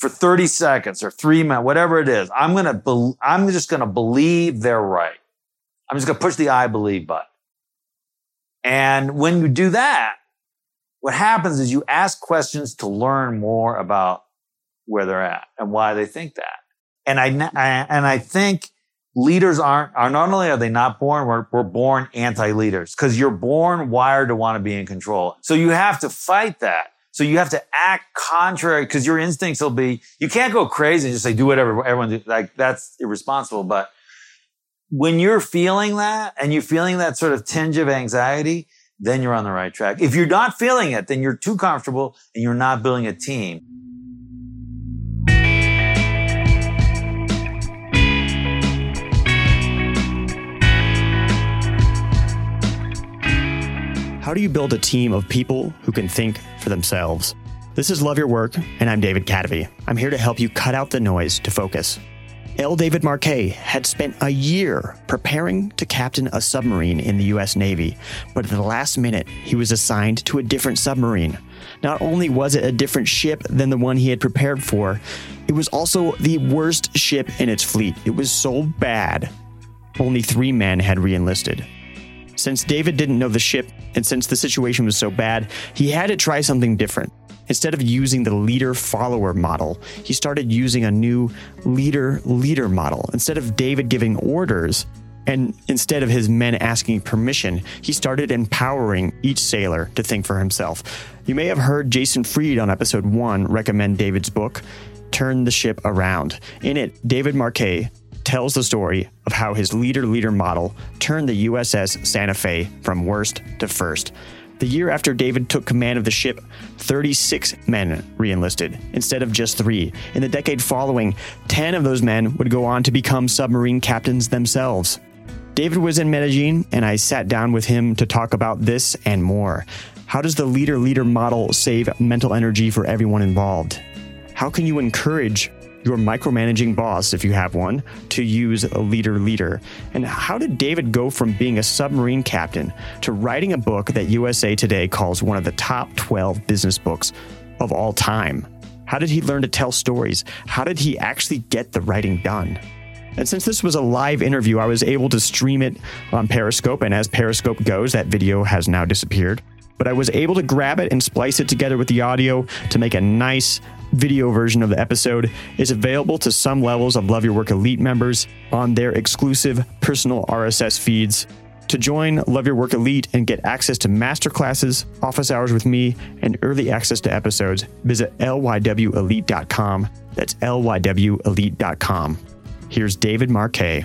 for 30 seconds or three minutes, whatever it is. I'm going to, be- I'm just going to believe they're right. I'm just going to push the I believe button. And when you do that, what happens is you ask questions to learn more about where they're at and why they think that. And I, I and I think leaders aren't, are not only are they not born, we're, we're born anti-leaders because you're born wired to want to be in control. So you have to fight that. So you have to act contrary because your instincts will be, you can't go crazy and just say, do whatever everyone do. Like that's irresponsible. But when you're feeling that and you're feeling that sort of tinge of anxiety, then you're on the right track. If you're not feeling it, then you're too comfortable and you're not building a team. How do you build a team of people who can think for themselves? This is Love Your Work, and I'm David Kadavy. I'm here to help you cut out the noise to focus. L. David Marquet had spent a year preparing to captain a submarine in the U.S. Navy, but at the last minute, he was assigned to a different submarine. Not only was it a different ship than the one he had prepared for, it was also the worst ship in its fleet. It was so bad, only three men had re enlisted. Since David didn't know the ship, and since the situation was so bad, he had to try something different. Instead of using the leader follower model, he started using a new leader leader model. Instead of David giving orders, and instead of his men asking permission, he started empowering each sailor to think for himself. You may have heard Jason Fried on episode one recommend David's book, Turn the Ship Around. In it, David Marquet tells the story of how his leader leader model turned the USS Santa Fe from worst to first. The year after David took command of the ship, 36 men re enlisted instead of just three. In the decade following, 10 of those men would go on to become submarine captains themselves. David was in Medellin, and I sat down with him to talk about this and more. How does the leader leader model save mental energy for everyone involved? How can you encourage your micromanaging boss, if you have one, to use a leader leader? And how did David go from being a submarine captain to writing a book that USA Today calls one of the top 12 business books of all time? How did he learn to tell stories? How did he actually get the writing done? And since this was a live interview, I was able to stream it on Periscope. And as Periscope goes, that video has now disappeared. But I was able to grab it and splice it together with the audio to make a nice video version of the episode is available to some levels of Love Your Work Elite members on their exclusive personal RSS feeds. To join Love Your Work Elite and get access to masterclasses, office hours with me, and early access to episodes, visit lywelite.com. That's lywelite.com. Here's David Marquet.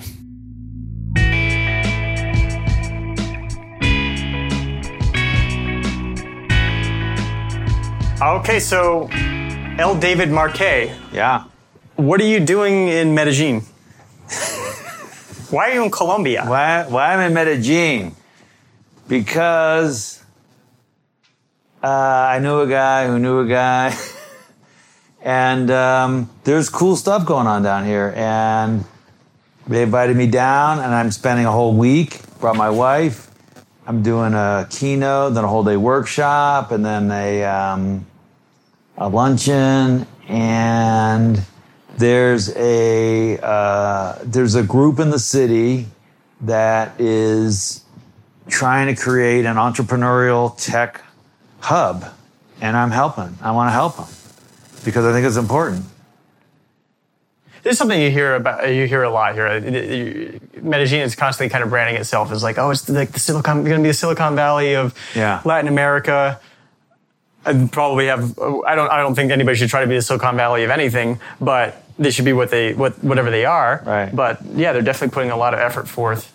Okay, so L. David Marquet, Yeah. what are you doing in Medellin? Why are you in Colombia? Why, why I'm in Medellin? Because uh, I knew a guy who knew a guy. and um, there's cool stuff going on down here. And they invited me down, and I'm spending a whole week. Brought my wife. I'm doing a keynote, then a whole day workshop, and then a, um, a luncheon. And there's a uh, there's a group in the city that is trying to create an entrepreneurial tech hub, and I'm helping. I want to help them because I think it's important. This is something you hear about. You hear a lot here. Medellin is constantly kind of branding itself as like, oh, it's like the Silicon, going to be the Silicon Valley of Yeah. Latin America. I probably have. I don't. I don't think anybody should try to be the Silicon Valley of anything, but they should be what they what whatever they are. Right. But yeah, they're definitely putting a lot of effort forth.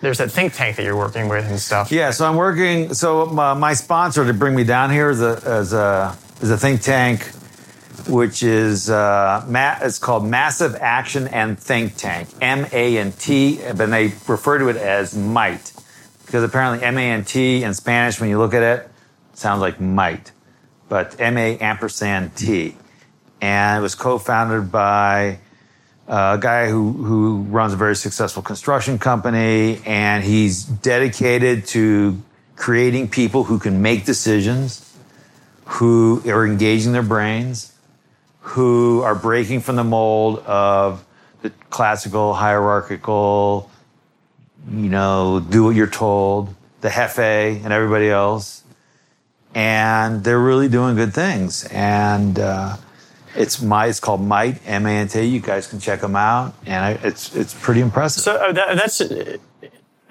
There's that think tank that you're working with and stuff. Yeah, so I'm working. So uh, my sponsor to bring me down here is a is a is a think tank, which is uh, ma- it's called Massive Action and Think Tank, M A N T, but they refer to it as Might because apparently M A N T in Spanish, when you look at it, sounds like might, but M A ampersand T, and it was co-founded by uh, a guy who, who runs a very successful construction company, and he's dedicated to creating people who can make decisions, who are engaging their brains, who are breaking from the mold of the classical hierarchical, you know, do what you're told, the Hefe and everybody else. And they're really doing good things. And uh, it's my it's called Might M A N T. You guys can check them out, and I, it's it's pretty impressive. So uh, that, that's uh,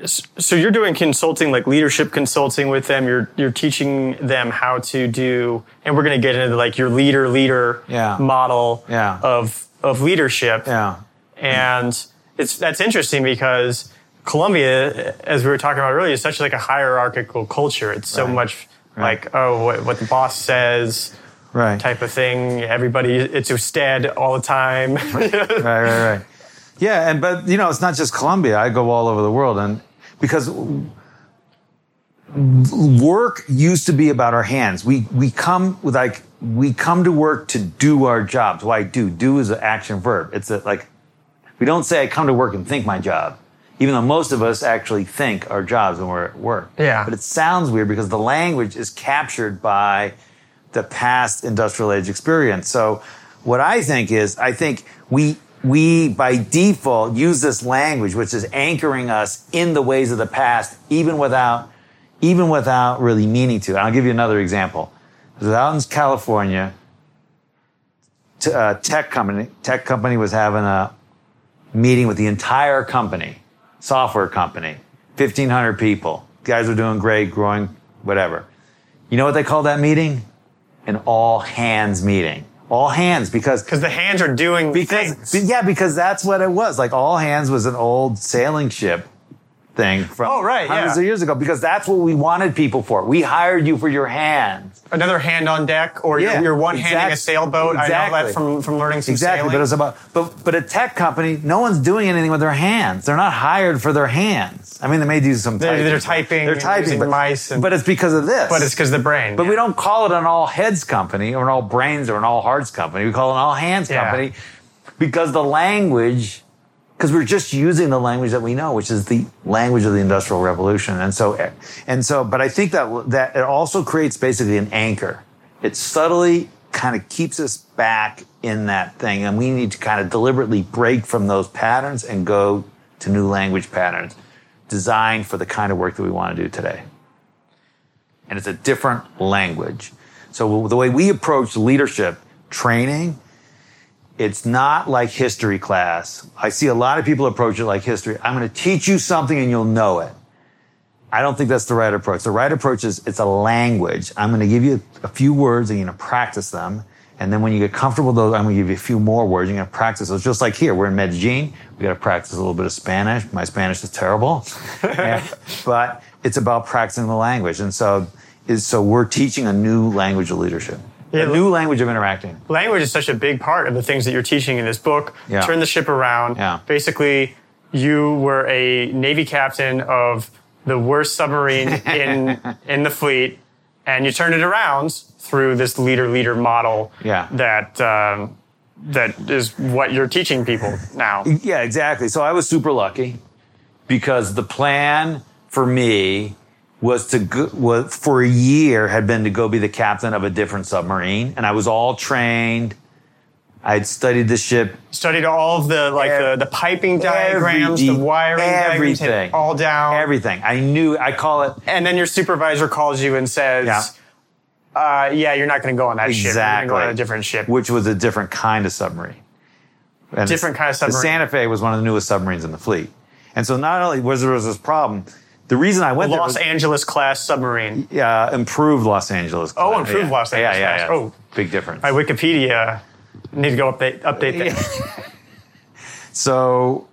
so you're doing consulting, like leadership consulting with them. You're you're teaching them how to do, and we're going to get into like your leader leader Yeah. model Yeah. of of leadership. yeah, And it's that's interesting because Colombia, as we were talking about earlier, is such like a hierarchical culture. It's so Right. much Right. like oh, what, what the boss says right, type of thing. Everybody, it's usted all the time. right, right, right. Yeah, and but you know, it's not just Colombia. I go all over the world, and because work used to be about our hands. We we come with like we come to work to do our jobs. Why do? Do is an action verb. It's a, like we don't say I come to work and think my job, even though most of us actually think our jobs when we're at work. Yeah. But it sounds weird because the language is captured by the past industrial age experience. So what I think is I think we we by default use this language which is anchoring us in the ways of the past even without even without really meaning to. I'll give you another example. I was out in California, t- uh, tech company tech company was having a meeting with the entire company, software company, 1,500 people. Guys are doing great, growing, whatever. You know what they call that meeting? An all hands meeting. All hands because Because the hands are doing because things. yeah, because that's what it was. Like all hands was an old sailing ship thing from Oh, right, hundreds yeah. of years ago because that's what we wanted people for. We hired you for your hands. Another hand on deck, or Yeah, you're, one handing a sailboat. I know exactly. that from, from learning some Exactly, sailing. but it's about but but a tech company, no one's doing anything with their hands. They're not hired for their hands. I mean, they may do some. They're- typing. they're typing They're typing, but, mice and- but it's because of this. but it's because the brain. But yeah. we don't call it an all heads company or an all brains or an all hearts company. We call it an all hands Yeah. company because the language, because we're just using the language that we know, which is the language of the Industrial Revolution. And so, and so, but I think that that it also creates basically an anchor. It subtly kind of keeps us back in that thing, and we need to kind of deliberately break from those patterns and go to new language patterns designed for the kind of work that we want to do today and it's a different language. So the way we approach leadership training, it's not like history class. I see a lot of people approach it like history. I'm going to teach you something and you'll know it. I don't think that's the right approach. The right approach is it's a language. I'm going to give you a few words and you're going to practice them. And then when you get comfortable with those, I'm going to give you a few more words. You're going to practice those. Just like here, we're in Medellin. We got to practice a little bit of Spanish. My Spanish is terrible, And- but it's about practicing the language. And so, is so we're teaching a new language of leadership, a new language of interacting. language is such a big part of the things that you're teaching in this book. Yeah. Turn the ship around. Yeah. Basically, you were a Navy captain of the worst submarine in in the fleet, and you turned it around through this leader leader model. Yeah. That um, that is what you're teaching people now. Yeah, exactly. So I was super lucky because the plan for me was to go, was for a year had been to go be the captain of a different submarine, and I was all trained. I had studied the ship, Studied all of the like Every- the, the piping diagrams, every the wiring diagrams, everything. all down. everything. I knew. I call it and then your supervisor calls you and says, Yeah. uh, "Yeah, you're not going to go on that ship. You're going exactly to go on a different ship." which was a different kind of submarine. And Different kind of submarine. The. Santa Fe was one of the newest submarines in the fleet, and so not only was there was this problem. The reason I went there Los was, Angeles class submarine. Yeah, improved Los Angeles. Oh, improved yeah. Los Angeles Yeah, yeah, class. yeah. Oh. big difference. My Wikipedia need to go update update that. So,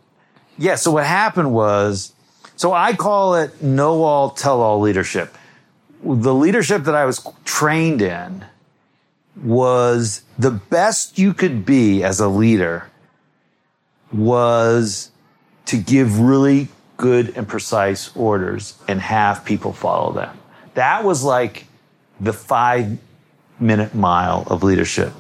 yeah. So what happened was, so I call it know all, tell all leadership. The leadership that I was trained in was the best you could be as a leader was to give really good and precise orders and have people follow them. That was like the five minute mile of leadership.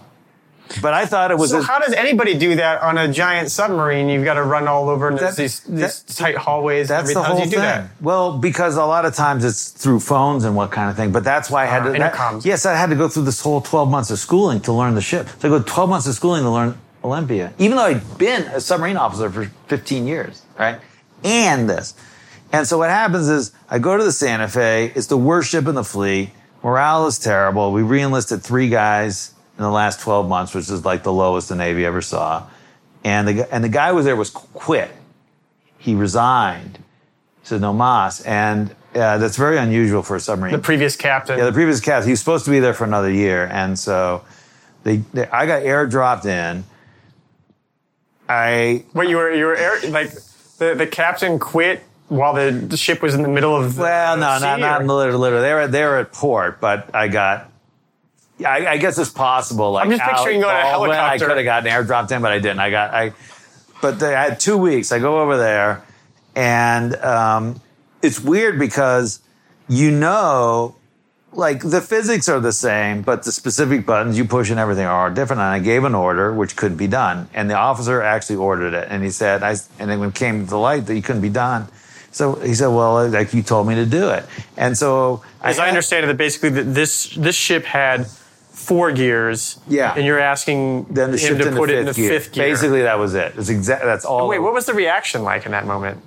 but I thought it was. So a- how does anybody do that on a giant submarine? You've got to run all over and That- these, these that- tight hallways. That's the everything. How whole do you do thing. that? Well, because a lot of times it's through phones and what kind of thing. But that's why I had Ah, to. that- yes, I had to go through this whole 12 months of schooling to learn the ship. So I go 12 months of schooling to learn Olympia, even though I'd been a submarine officer for 15 years, right? And this. And so what happens is I go to the Santa Fe. It's the worst ship in the fleet. Morale is terrible. We reenlisted three guys in the last 12 months, which is like the lowest the Navy ever saw. And the, and the guy who was there was quit. He resigned. He said, no mas. And uh, that's very unusual for a submarine. The previous captain. Yeah, the previous cast, he was supposed to be there for another year. And so they, they I got airdropped in. I, What you were you were air, like the the captain quit while the, the ship was in the middle of the well, no, not, not or- literally, literally. They were, they were at port, but I got, I, I guess it's possible. Like I'm just picturing going on a Baldwin, helicopter. I could have gotten airdropped in, but I didn't. I got, I, but they, I had two weeks. I go over there and, um, it's weird because you know, like the physics are the same, but the specific buttons you push and everything are different. And I gave an order which couldn't be done, and the officer actually ordered it, and he said, "I," and then when it came to the light that you couldn't be done. So he said, "Well, uh, like you told me to do it," and so As I had- understand it, that basically this this ship had four gears. Yeah. And you're asking then the him to put it in the fifth gear. fifth gear. Basically, that was it. It's exact. That's all. Wait, what was the reaction like in that moment?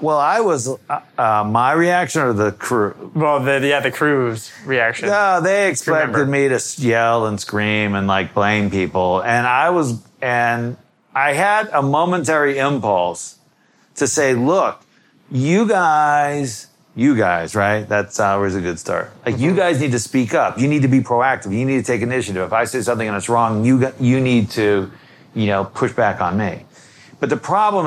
Well, I was uh, uh, my reaction or the crew. Well, the yeah, the crew's reaction. No, they expected Remember. me to yell and scream and like blame people. And I was, and I had a momentary impulse to say, look, you guys, you guys, right? That's always a good start. Like you guys need to speak up. You need to be proactive. You need to take initiative. If I say something and it's wrong, you, got, you need to, you know, push back on me. But the problem